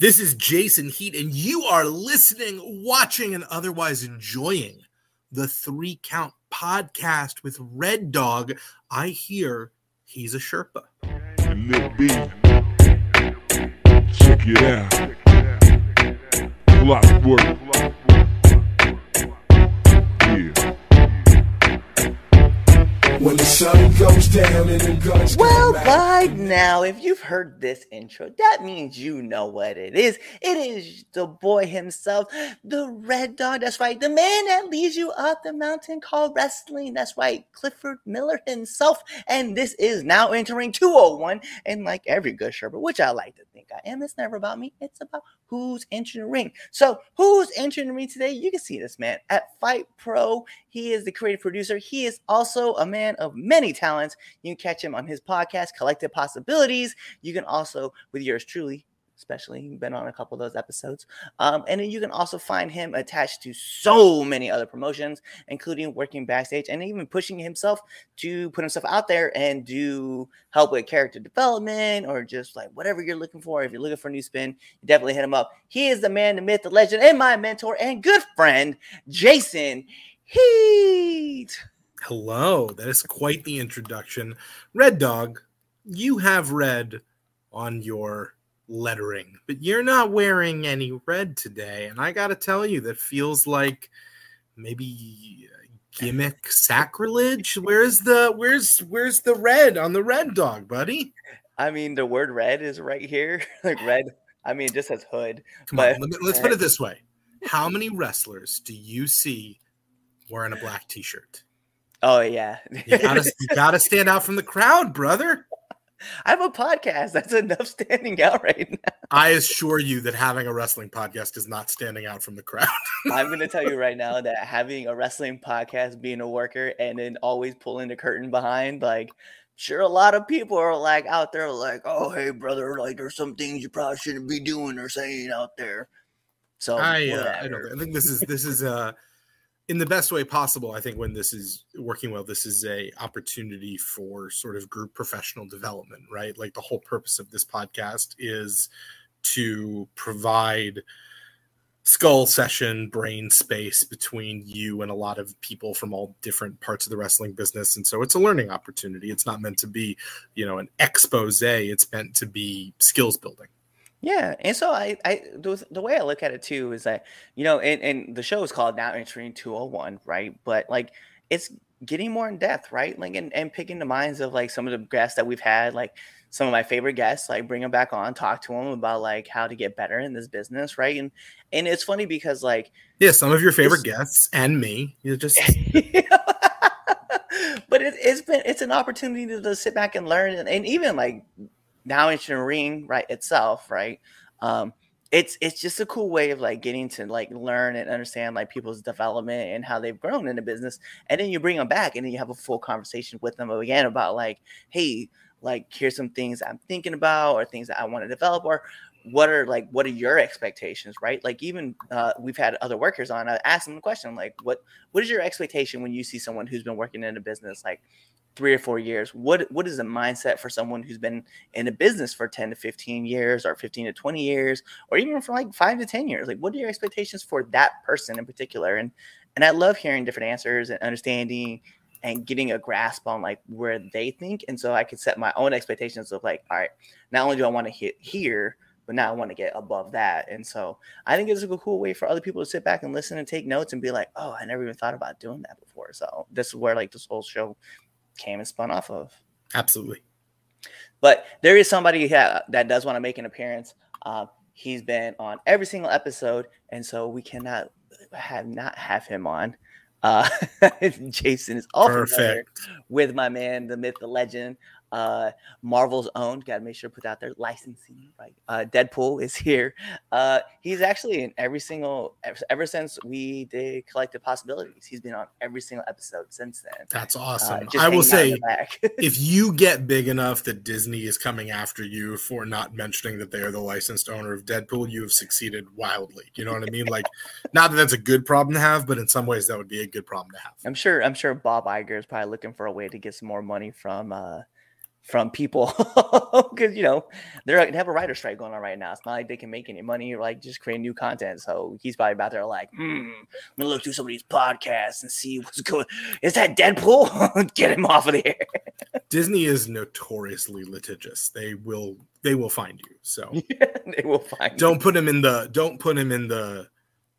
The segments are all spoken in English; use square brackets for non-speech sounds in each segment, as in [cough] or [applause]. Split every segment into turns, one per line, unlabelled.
This is Jason Heat, and you are listening, watching, and otherwise enjoying the Three Count podcast with Red Dog. I hear he's a Sherpa.
Check it out. Clockwork. Yeah.
When the sun goes down and the guns
Well, by now, if you've heard this intro, that means you know what it is. It is the boy himself, the red dog. That's right, the man that leads you up the mountain called wrestling. That's right, Clifford Miller himself. And this is now entering 201. And like every good Sherpa, which I like to am, it's never about me. It's about who's entering the ring. So, who's entering the ring today? You can see this man at Fight Pro. He is the creative producer. He is also a man of many talents. You can catch him on his podcast, Collective Possibilities. You can also, with yours truly, especially been on a couple of those episodes. Um, and then you can also find him attached to so many other promotions, including working backstage and even pushing himself to put himself out there and do help with character development or just like whatever you're looking for. If you're looking for a new spin, definitely hit him up. He is the man, the myth, the legend, and my mentor and good friend, Jason Heat.
Hello, that is quite the introduction. Red Dog, you have red on your lettering, but you're not wearing any red today. And I got to tell you, that feels like maybe uh, gimmick sacrilege. Where's the where's where's the red on the red dog, buddy?
I mean, the word red is right here. [laughs] like red. I mean, it just says hood.
Come
But-
on, let let's put it this way: How many wrestlers do you see wearing a black T-shirt?
Oh yeah.
You gotta, you gotta stand out from the crowd, brother.
I have a podcast. That's enough standing out right now.
I assure you that having a wrestling podcast is not standing out from the crowd. [laughs]
I'm going to tell you right now that having a wrestling podcast, being a worker, and then always pulling the curtain behind, like, sure, a lot of people are like out there, like, oh, hey, brother, like, there's some things you probably shouldn't be doing or saying out there. So,
I, uh, I, don't, I think this is this is uh in the best way possible. I think when this is working well, this is a opportunity for sort of group professional development, right? Like the whole purpose of this podcast is to provide skull session brain space between you and a lot of people from all different parts of the wrestling business and so it's a learning opportunity it's not meant to be you know an expose it's meant to be skills building
Yeah, and so I, I the, the way I look at it too is that you know, and, and the show is called Now Entering 201, right? But like, it's getting more in depth, right? Like, and, and picking the minds of like some of the guests that we've had, like some of my favorite guests, like bring them back on, talk to them about like how to get better in this business, right? And and it's funny because like
yeah some of your favorite guests and me you just [laughs]
but it, it's been it's an opportunity to, to sit back and learn and, and even like now it's your ring right itself right um it's it's just a cool way of like getting to like learn and understand like people's development and how they've grown in the business and then you bring them back and then you have a full conversation with them again about like hey like here's some things i'm thinking about or things that i want to develop or what are like what are your expectations right? Like even uh, we've had other workers on i asked them the question like what what is your expectation when you see someone who's been working in a business like three or four years what what is the mindset for someone who's been in a business for 10 to 15 years or 15 to 20 years or even for like five to 10 years like what are your expectations for that person in particular and and i love hearing different answers and understanding and getting a grasp on like where they think and so i could set my own expectations of like all right not only do i want to hit here but now I want to get above that. And so I think it's a cool way for other people to sit back and listen and take notes and be like, oh, I never even thought about doing that before. So this is where like this whole show came and spun off of.
absolutely
But there is somebody that, that does want to make an appearance. Uh, he's been on every single episode, and so we cannot have not have him on. Uh, [laughs] Jason is all
perfect
with my man, the myth, the legend, uh, Marvel's own. Got to make sure to put out their licensing right. Uh, Deadpool is [laughs] here. Uh, he's actually in every single ever, ever since we did Collective Possibilities. He's been on every single episode since then.
that's
Uh,
awesome i will
hanging out in
say [laughs] if you get big enough that Disney is coming after you for not mentioning that they are the licensed owner of Deadpool, you have succeeded wildly. You know what I mean? Like, [laughs] not that that's a good problem to have, but in some ways that would be a good problem to have.
I'm sure. I'm sure Bob Iger is probably looking for a way to get some more money from uh, from people [laughs] because you know they're they have a writer strike going on right now. It's not like they can make any money or like just create new content. So he's probably about there like, hmm, I'm gonna look through some of these podcasts and see what's going. Is that Deadpool? [laughs] Get him off of there. [laughs]
Disney is notoriously litigious. They will they will find you. So
they will find. you.
don't put him in the don't put him in the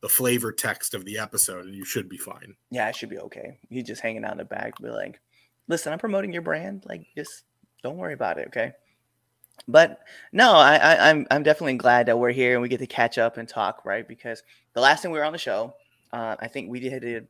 the flavor text of the episode, and you should be fine.
Yeah, it should be okay. He's just hanging out in the back, be like, listen, I'm promoting your brand. Like, just don't worry about it, okay? But no, I, I I'm I'm definitely glad that we're here and we get to catch up and talk, right? Because the last time we were on the show, uh, I think we did, did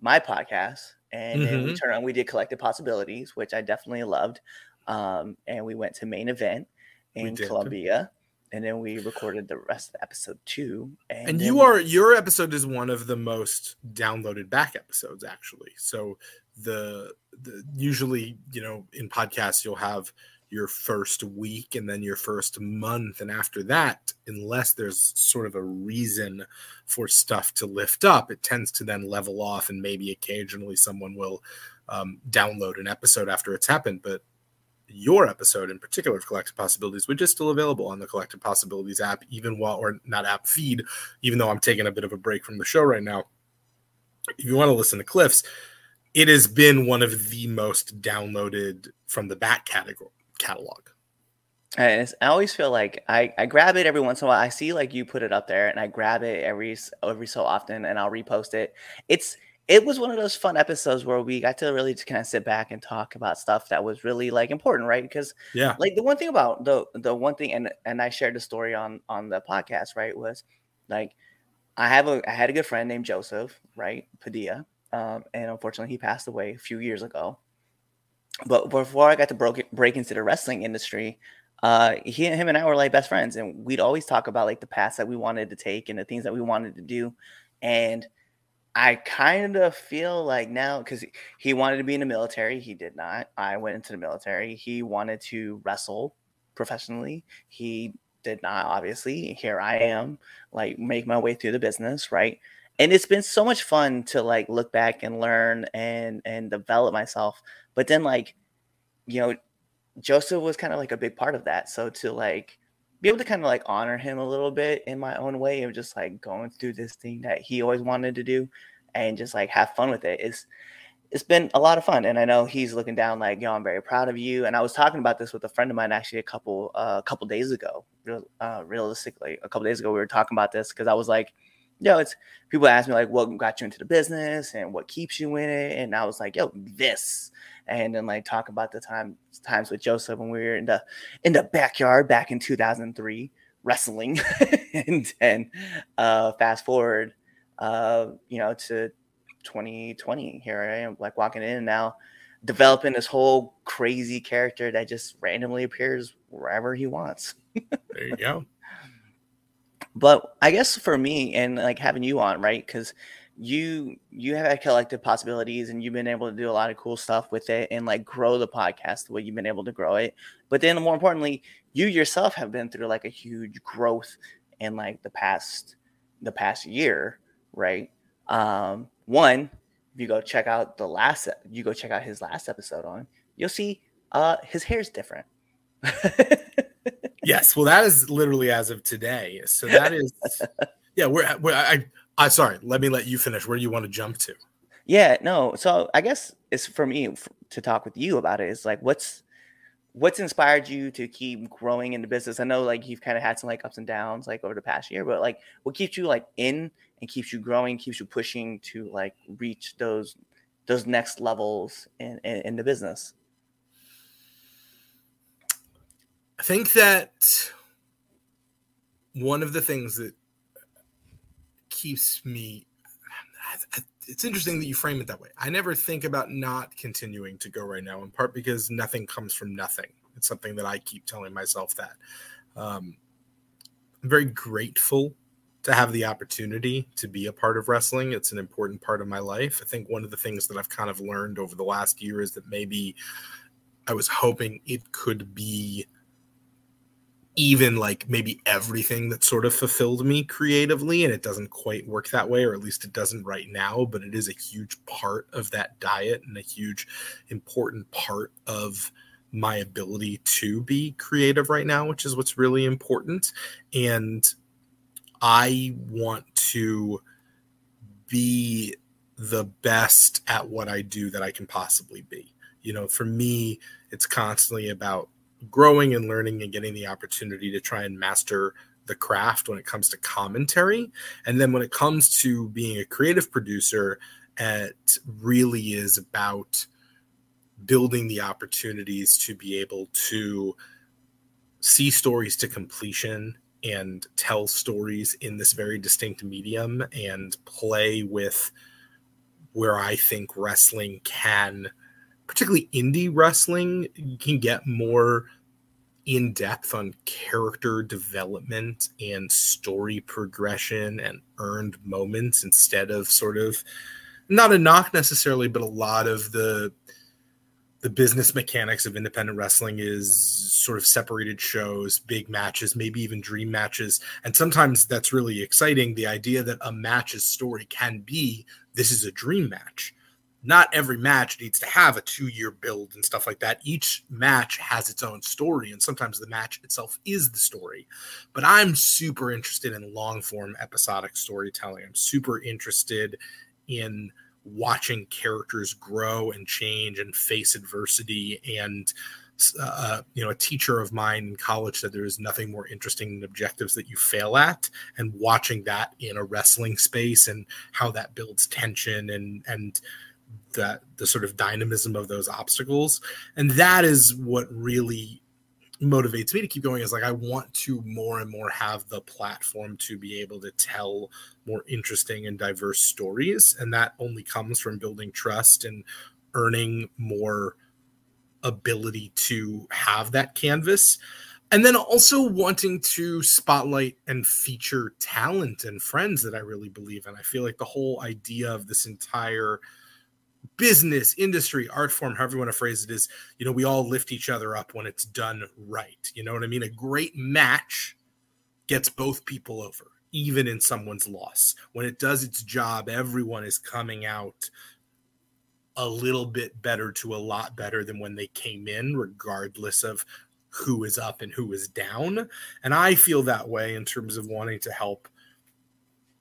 my podcast, and then we
Mhm.
turned on we did collective possibilities, which I definitely loved. Um, and we went to main event in
did.
Columbia, and then we recorded the rest of episode two. And,
And you
we-
are your episode is one of the most downloaded back episodes, actually. So the the usually you know in podcasts you'll have your first week and then your first month. And after that unless there's sort of a reason for stuff to lift up it tends to then level off and maybe occasionally someone will um, download an episode after it's happened. But your episode in particular of collective possibilities which is still available on the collective possibilities app even while or not app feed even though i'm taking a bit of a break from the show right now if you want to listen to cliffs it has been one of the most downloaded from the back category catalog
And it's- I always feel like I, I grab it every once in a while. I see like you put it up there, and I grab it every every so often, and I'll repost it. It's it was one of those fun episodes where we got to really just kind of sit back and talk about stuff that was really like important, right? Because
yeah
like the one thing about the the one thing, and and I shared the story on on the podcast, right? Was like I have a I had a good friend named Joseph, right? Padilla, um, and unfortunately he passed away a few years ago. But before I got to break into the wrestling industry, uh, he him and I were like best friends, and we'd always talk about like the paths that we wanted to take and the things that we wanted to do, and I kind of feel like now because he wanted to be in the military, he did not. I went into the military. He wanted to wrestle professionally. He did not, obviously. Here I am, like make my way through the business, right? And it's been so much fun to like look back and learn and and develop myself. But then like, you know, Joseph was kind of like a big part of that. So to like be able to kind of like honor him a little bit in my own way of just like going through this thing that he always wanted to do and just like have fun with it is it's been a lot of fun and i know he's looking down like yo i'm very proud of you and i was talking about this with a friend of mine actually a couple uh, a couple days ago uh, realistically a couple days ago we were talking about this because i was like yo it's people ask me like what got you into the business and what keeps you in it? And i was like yo this. And then like talk about the time times with joseph when we were in the in the backyard back in 2003 wrestling. [laughs] And then uh fast forward uh you know to 2020 here i am like walking in now developing this whole crazy character that just randomly appears wherever he wants.
There you go
but i guess for me and like having you on right because you you have had collective possibilities and you've been able to do a lot of cool stuff with it and like grow the podcast the way you've been able to grow it. But then more importantly you yourself have been through like a huge growth in like the past the past year right? Um one if you go check out the last you go check out his last episode on you'll see uh his hair's different [laughs]
yes well that is literally as of today so that is [laughs] yeah we're, we're i i sorry let me let you finish where do you want to jump to
Yeah, no. So I guess it's for me to talk with you about it. Is like what's what's inspired you to keep growing in the business? I know like you've kind of had some like ups and downs like over the past year, but like what keeps you like in and keeps you growing, keeps you pushing to like reach those those next levels in in, in the business.
I think that one of the things that keeps me it's interesting that you frame it that way. I never think about not continuing to go right now, in part because nothing comes from nothing. It's something that I keep telling myself that. Um, I'm very grateful to have the opportunity to be a part of wrestling. It's an important part of my life. I think one of the things that I've kind of learned over the last year is that maybe I was hoping it could be even like maybe everything that sort of fulfilled me creatively and it doesn't quite work that way or at least it doesn't right now but it is a huge part of that diet and a huge important part of my ability to be creative right now, which is what's really important. And I want to be the best at what I do that I can possibly be. You know, for me, it's constantly about growing and learning and getting the opportunity to try and master the craft when it comes to commentary. And then when it comes to being a creative producer, it really is about building the opportunities to be able to see stories to completion and tell stories in this very distinct medium and play with where I think wrestling can, particularly indie wrestling, you can get more in depth on character development and story progression and earned moments instead of sort of not a knock necessarily, but a lot of the the business mechanics of independent wrestling is sort of separated shows, big matches, maybe even dream matches. And sometimes that's really exciting. The idea that a match's story can be this is a dream match. Not every match needs to have a two year build and stuff like that. Each match has its own story, and sometimes the match itself is the story. But I'm super interested in long form episodic storytelling. I'm super interested in watching characters grow and change and face adversity and uh, you know a teacher of mine in college said there is nothing more interesting than objectives that you fail at and watching that in a wrestling space and how that builds tension and and that the sort of dynamism of those obstacles. And that is what really motivates me to keep going is like I want to more and more have the platform to be able to tell more interesting and diverse stories. And that only comes from building trust and earning more ability to have that canvas. And then also wanting to spotlight and feature talent and friends that I really believe in. I feel like the whole idea of this entire business, industry, art form, however you want to phrase it, is you know, we all lift each other up when it's done right. You know what I mean? A great match gets both people over, even in someone's loss. When it does its job, everyone is coming out a little bit better to a lot better than when they came in, regardless of who is up and who is down. And I feel that way in terms of wanting to help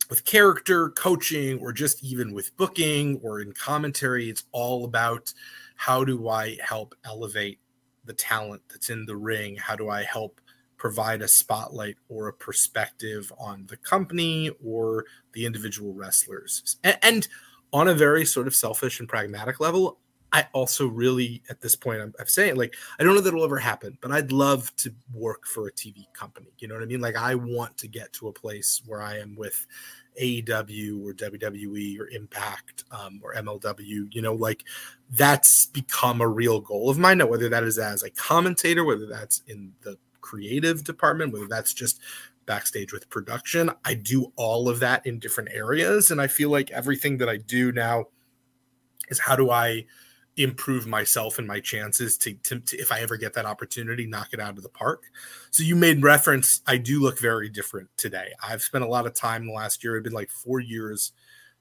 with character coaching or just even with booking or in commentary. It's all about how do I help elevate the talent that's in the ring? How do I help provide a spotlight or a perspective on the company or the individual wrestlers? And, and on a very sort of selfish and pragmatic level, I also really, at this point, I'm, I'm, saying like I don't know that it'll ever happen, but I'd love to work for a TV company. You know what I mean? Like I want to get to a place where I am with AEW or WWE or Impact um, or MLW. You know, like that's become a real goal of mine. Now, whether that is as a commentator, whether that's in the creative department, whether that's just backstage with production, I do all of that in different areas, and I feel like everything that I do now is how do I improve myself and my chances to, to, to, if I ever get that opportunity, knock it out of the park. So you made reference. I do look very different today. I've spent a lot of time the last year. It's been like four years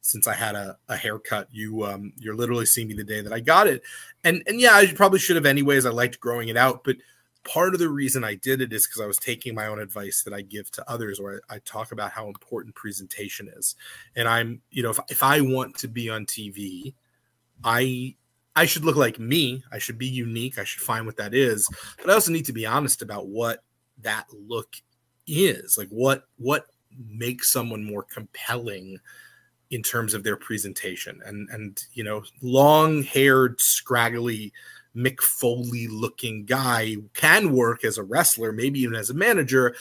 since I had a, a haircut. You um you're literally seeing me the day that I got it. And and yeah, I probably should have anyways. I liked growing it out, but part of the reason I did it is because I was taking my own advice that I give to others, where I, I, talk about how important presentation is. And I'm, you know, if, if I want to be on TV, I I should look like me. I should be unique. I should find what that is. But I also need to be honest about what that look is. Like what what makes someone more compelling in terms of their presentation. And and you know, long-haired, scraggly Mick Foley looking guy can work as a wrestler, maybe even as a manager.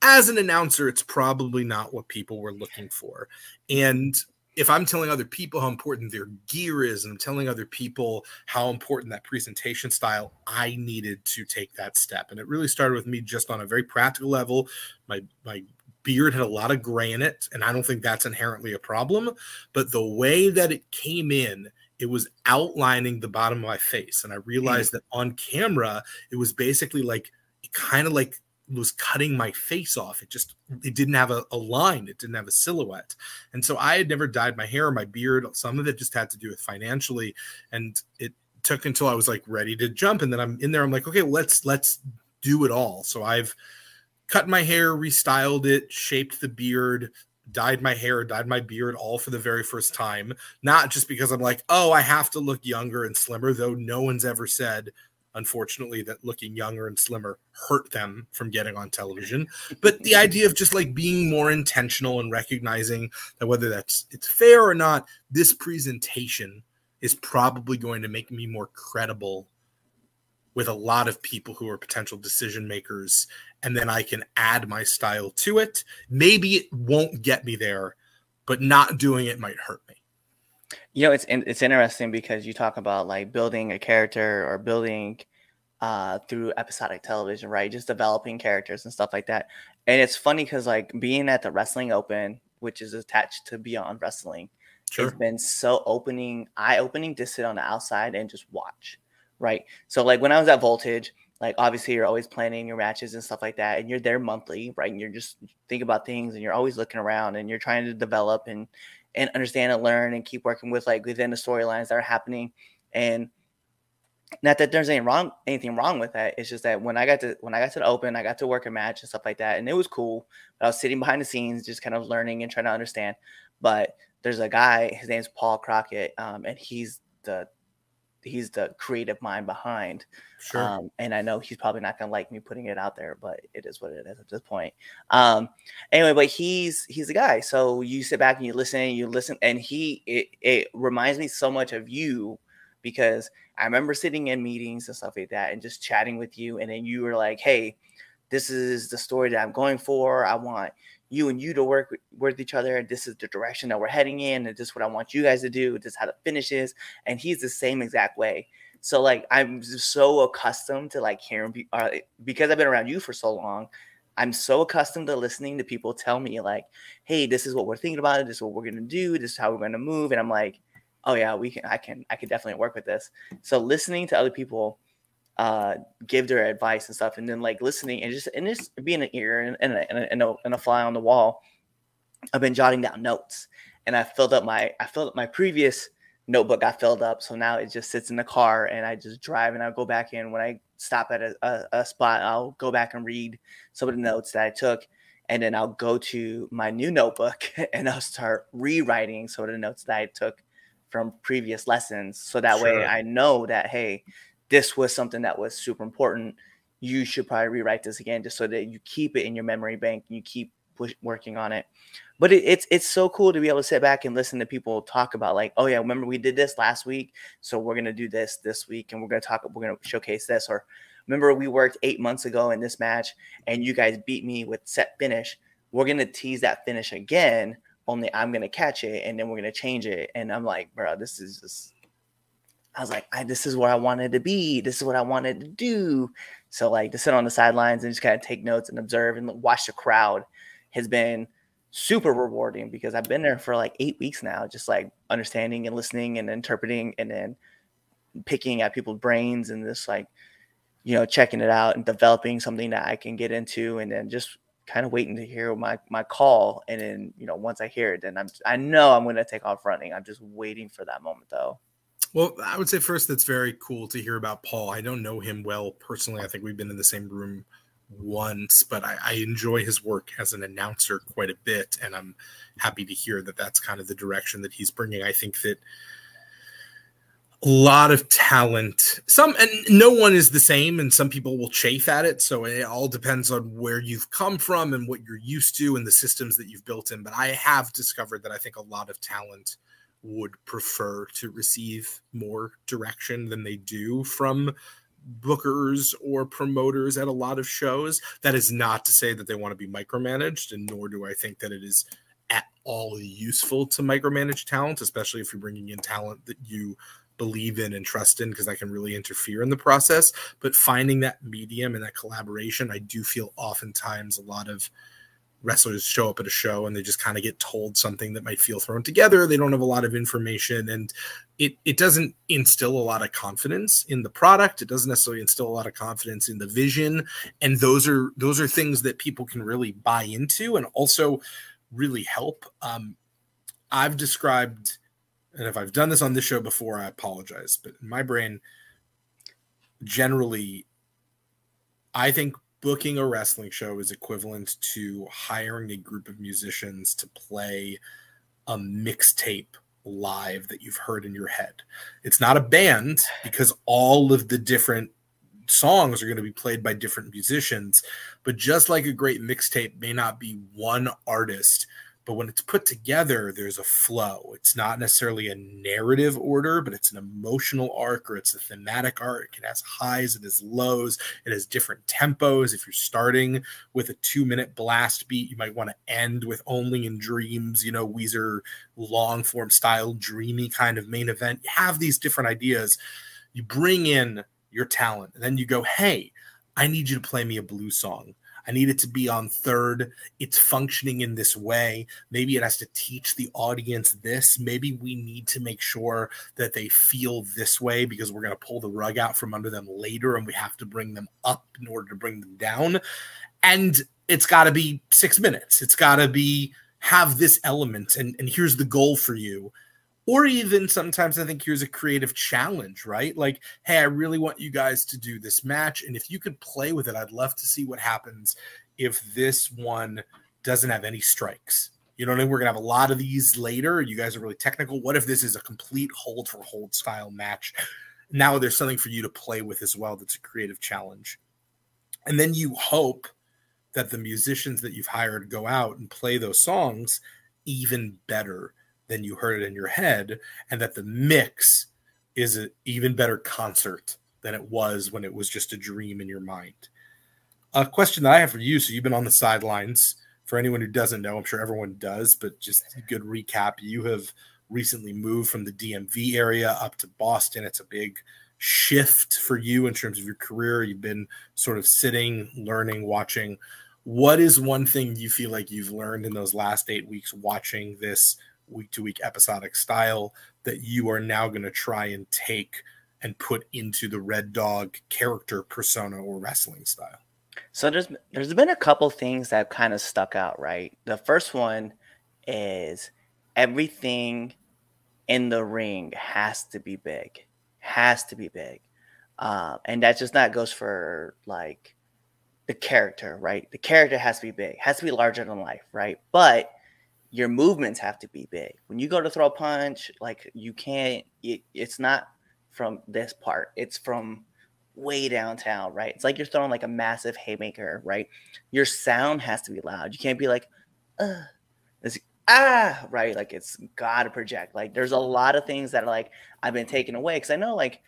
As an announcer, it's probably not what people were looking for. And if I'm telling other people how important their gear is and I'm telling other people how important that presentation style, I needed to take that step. And it really started with me just on a very practical level. My my beard had a lot of gray in it, and I don't think that's inherently a problem. But the way that it came in, it was outlining the bottom of my face. And I realized mm-hmm. that on camera, it was basically like kind of like was cutting my face off. It just it didn't have a, a, line, it didn't have a silhouette. And so I had never dyed my hair or my beard. Some of it just had to do with financially. And it took until I was like ready to jump, and then I'm in there. I'm like, okay, let's let's do it all. So I've cut my hair, restyled it, shaped the beard, dyed my hair, dyed my beard all for the very first time. Not just because I'm like, oh, I have to look younger and slimmer, though no one's ever said, unfortunately, that looking younger and slimmer hurt them from getting on television. But the idea of just like being more intentional and recognizing that whether that's it's fair or not, this presentation is probably going to make me more credible with a lot of people who are potential decision makers and then I can add my style to it. Maybe it won't get me there, but not doing it might hurt me.
You know, it's it's interesting because you talk about like building a character or building uh, through episodic television, right? Just developing characters and stuff like that. And it's funny because like being at the Wrestling Open, which is attached to Beyond Wrestling,
Sure.
it's been so opening, eye opening to sit on the outside and just watch, right? So like when I was at Voltage, like obviously you're always planning your matches and stuff like that, and you're there monthly, right? And you're just think about things, and you're always looking around, and you're trying to develop and and understand and learn and keep working with like within the storylines that are happening, and not that there's anything wrong anything wrong with that. It's just that when I got to when I got to the open, I got to work a match and stuff like that, and it was cool. But I was sitting behind the scenes, just kind of learning and trying to understand. But there's a guy, his name's Paul Crockett, um, and he's the he's the creative mind behind.
Sure.
Um, and I know he's probably not gonna like me putting it out there, but it is what it is at this point. Um, anyway, but he's he's the guy. So you sit back and you listen, and you listen, and he it, it reminds me so much of you because I remember sitting in meetings and stuff like that and just chatting with you, and then you were like, "Hey, this is the story that I'm going for. I want you and you to work with, each other. This is the direction that we're heading in, and this is what I want you guys to do. This is how the finish is." And he's the same exact way. So like I'm so accustomed to like hearing uh, because I've been around you for so long. I'm so accustomed to listening to people tell me like, "Hey, this is what we're thinking about. This is what we're gonna do. This is how we're gonna move." And I'm like, "Oh yeah, we can. I can. I can definitely work with this." So listening to other people uh give their advice and stuff, and then like listening and just and just being an ear and, and, a, and, a, and, a, and a fly on the wall. I've been jotting down notes, and I filled up my I filled up my previous notebook I filled up. So now it just sits in the car and I just drive and I'll go back in. When I stop at a, a, a, spot, I'll go back and read some of the notes that I took. And then I'll go to my new notebook [laughs] and I'll start rewriting some of the notes that I took from previous lessons. So that way I know that, hey, this was something that was super important. You should probably rewrite this again just so that you keep it in your memory bank and you keep push, working on it. But it, it's it's so cool to be able to sit back and listen to people talk about like oh yeah remember we did this last week? So we're gonna do this this week and we're gonna talk we're gonna showcase this or remember we worked eight months ago in this match and you guys beat me with set finish. We're gonna tease that finish again only i'm gonna catch it and then we're gonna change it. And i'm like bro this is just I was like, I, this is where I wanted to be. This is what I wanted to do. So, like, to sit on the sidelines and just kind of take notes and observe and watch the crowd has been super rewarding because I've been there for like eight weeks now, just like understanding and listening and interpreting and then picking at people's brains and just like, you know, checking it out and developing something that I can get into and then just kind of waiting to hear my my call. And then, you know, once I hear it, then I'm I know I'm gonna take off running. I'm just waiting for that moment though.
Well, I would say first that's very cool to hear about Paul. I don't know him well personally. I think we've been in the same room once, but I, I enjoy his work as an announcer quite a bit, and I'm happy to hear that that's kind of the direction that he's bringing. I think that a lot of talent, some and no one is the same, and some people will chafe at it. So it all depends on where you've come from and what you're used to and the systems that you've built in. But I have discovered that I think a lot of talent would prefer to receive more direction than they do from bookers or promoters at a lot of shows. That is not to say that they want to be micromanaged, and nor do I think that it is at all useful to micromanage talent, especially if you're bringing in talent that you believe in and trust in, because that can really interfere in the process. But finding that medium and that collaboration, I do feel oftentimes a lot of wrestlers show up at a show and they just kind of get told something that might feel thrown together. They don't have a lot of information and it it doesn't instill a lot of confidence in the product. It doesn't necessarily instill a lot of confidence in the vision. And those are those are things that people can really buy into and also really help. Um, I've described, and if I've done this on this show before, I apologize. But in my brain, generally, I think booking a wrestling show is equivalent to hiring a group of musicians to play a mixtape live that you've heard in your head. It's not a band because all of the different songs are going to be played by different musicians, but just like a great mixtape may not be one artist but when it's put together there's a flow. It's not necessarily a narrative order but it's an emotional arc or it's a thematic arc. It has highs it has lows it has different tempos. If you're starting with a two minute blast beat you might want to end with only in dreams you know weezer long form style dreamy kind of main event. You have these different ideas. You bring in your talent and then you go hey i need you to play me a blues song I need it to be on third. It's functioning in this way. Maybe it has to teach the audience this. Maybe we need to make sure that they feel this way because we're going to pull the rug out from under them later and we have to bring them up in order to bring them down. And it's got to be six minutes. It's got to be have this element. And, and here's the goal for you or even sometimes I think here's a creative challenge, right? Like, hey, I really want you guys to do this match. And if you could play with it, I'd love to see what happens if this one doesn't have any strikes. You know what I mean? We're gonna have a lot of these later. You guys are really technical. What if this is a complete hold for hold style match? Now there's something for you to play with as well that's a creative challenge. And then you hope that the musicians that you've hired go out and play those songs even better than you heard it in your head, and that the mix is an even better concert than it was when it was just a dream in your mind. A question that I have for you so, you've been on the sidelines. For anyone who doesn't know, I'm sure everyone does, but just a good recap. You have recently moved from the DMV area up to Boston. It's a big shift for you in terms of your career. You've been sort of sitting, learning, watching. What is one thing you feel like you've learned in those last eight weeks watching this week to week episodic style that you are now going to try and take and put into the Red Dog character persona or wrestling style?
So there's there's been a couple things that kind of stuck out, right? The first one is everything in the ring has to be big, has to be big, um, and that just not goes for like the character, right? The character has to be big, has to be larger than life, right? But your movements have to be big. When you go to throw a punch, like you can't, it, it's not from this part, it's from way downtown, right? It's like you're throwing like a massive haymaker, right? Your sound has to be loud. You can't be like, uh, it's, ah, right? Like it's got to project. Like there's a lot of things that are like I've been taken away because I know, like,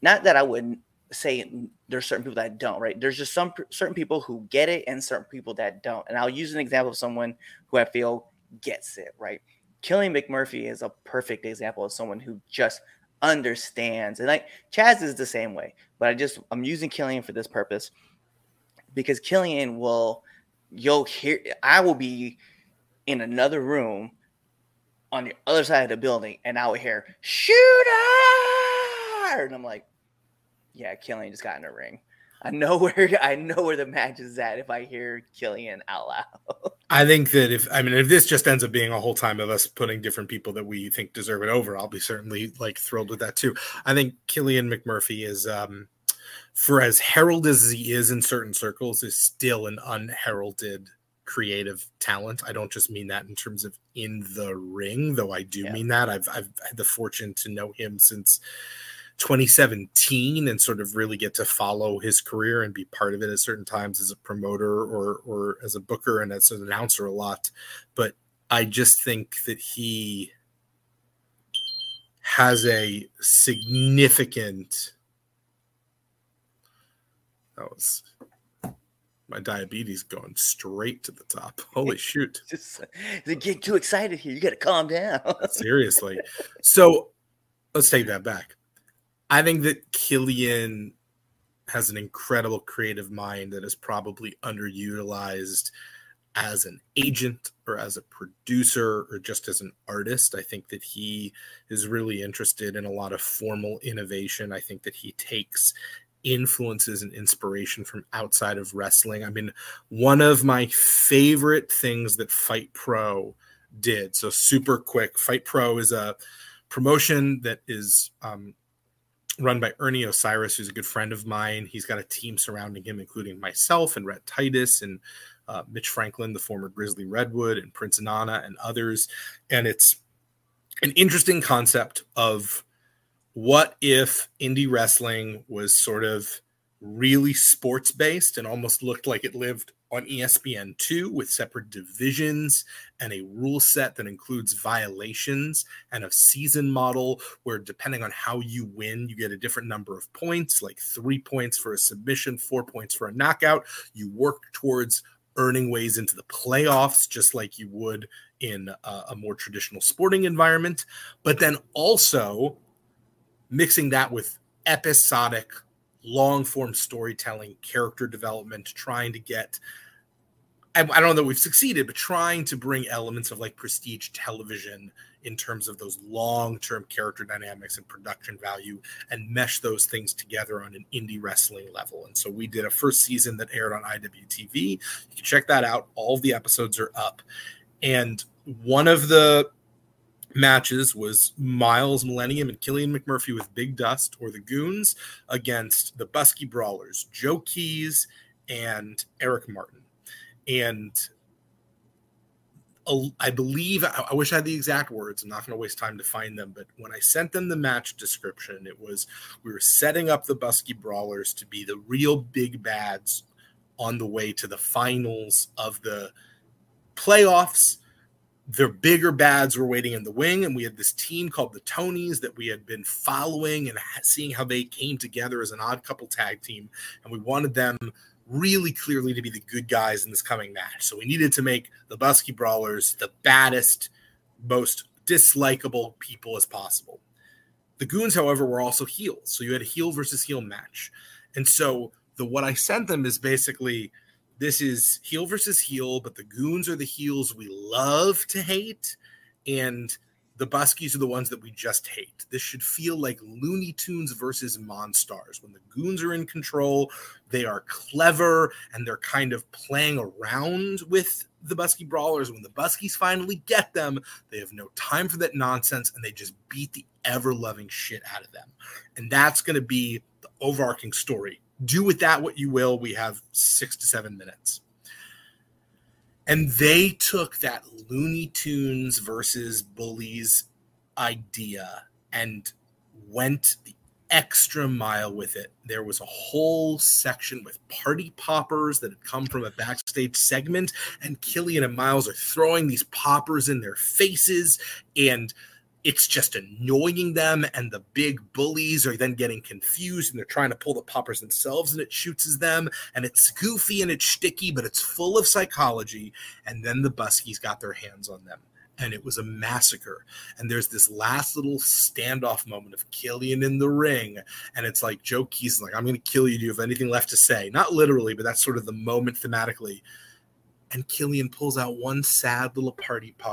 not that I wouldn't say there's certain people that don't, right? There's just some certain people who get it and certain people that don't. And I'll use an example of someone who I feel gets it, right? Killian McMurphy is a perfect example of someone who just understands. And like Chaz is the same way, but I just I'm using Killian for this purpose because Killian will you'll hear I will be in another room on the other side of the building and I will hear shooter and I'm like, yeah, Killian just got in a ring. I know where [laughs] I know where the match is at if I hear Killian out loud. [laughs]
I think that if I mean if this just ends up being a whole time of us putting different people that we think deserve it over, I'll be certainly like thrilled with that too. I think Killian McMurphy is um for as heralded as he is in certain circles, is still an unheralded creative talent. I don't just mean that in terms of in the ring, though I do yeah. mean that. I've I've had the fortune to know him since 2017 and sort of really get to follow his career and be part of it at certain times as a promoter or or as a booker and as an announcer a lot but i just think that he has a significant that was my diabetes going straight to the top. Holy [laughs] shoot.
Just get too excited here. You got to calm down.
Seriously. So let's take that back. I think that Killian has an incredible creative mind that is probably underutilized as an agent or as a producer or just as an artist. I think that he is really interested in a lot of formal innovation. I think that he takes influences and inspiration from outside of wrestling. I mean, one of my favorite things that Fight Pro did. So super quick, Fight Pro is a promotion that is um, run by Ernie Osiris, who's a good friend of mine. He's got a team surrounding him, including myself and Rhett Titus and uh, Mitch Franklin, the former Grizzly Redwood, and Prince Nana, and others. And it's an interesting concept of what if indie wrestling was sort of really sports based and almost looked like it lived on ESPN2 with separate divisions and a rule set that includes violations and a season model where, depending on how you win, you get a different number of points like three points for a submission, four points for a knockout. You work towards earning ways into the playoffs, just like you would in a, a more traditional sporting environment. But then also mixing that with episodic long form storytelling, character development, trying to get I, don't know that we've succeeded, but trying to bring elements of like prestige television in terms of those long term character dynamics and production value and mesh those things together on an indie wrestling level. And so we did a first season that aired on IWTV. You can check that out. All the episodes are up. And one of the matches was Miles Millennium and Killian McMurphy with Big Dust or the Goons against the Busky Brawlers, Joe Keys and Eric Martin. And I believe, I wish I had the exact words. I'm not going to waste time to find them. But when I sent them the match description, it was we were setting up the Busky Brawlers to be the real big bads on the way to the finals of the playoffs their bigger bads were waiting in the wing, and we had this team called the Tonys that we had been following and seeing how they came together as an odd couple tag team, and we wanted them really clearly to be the good guys in this coming match. So we needed to make the Busky Brawlers the baddest, most dislikable people as possible. The Goons, however, were also heels, so you had a heel versus heel match, and so the what I sent them is basically this is heel versus heel, but the goons are the heels we love to hate, and the Buskies are the ones that we just hate. This should feel like Looney Tunes versus Monstars. When the goons are in control, they are clever and they're kind of playing around with the Busky Brawlers. When the Buskies finally get them, they have no time for that nonsense and they just beat the ever loving shit out of them. And that's going to be the overarching story do with that what you will. We have six to seven minutes. And they took that Looney Tunes versus Bullies idea and went the extra mile with it. There was a whole section with party poppers that had come from a backstage segment, and Killian and Miles are throwing these poppers in their faces. And it's just annoying them and the big bullies are then getting confused and they're trying to pull the poppers themselves and it shoots them and it's goofy and it's sticky but it's full of psychology and then the buskies got their hands on them and it was a massacre. And there's this last little standoff moment of killian in the ring and it's like joe keys like i'm gonna kill you. Do you have anything left to say? Not literally but that's sort of the moment thematically. And killian pulls out one sad little party popper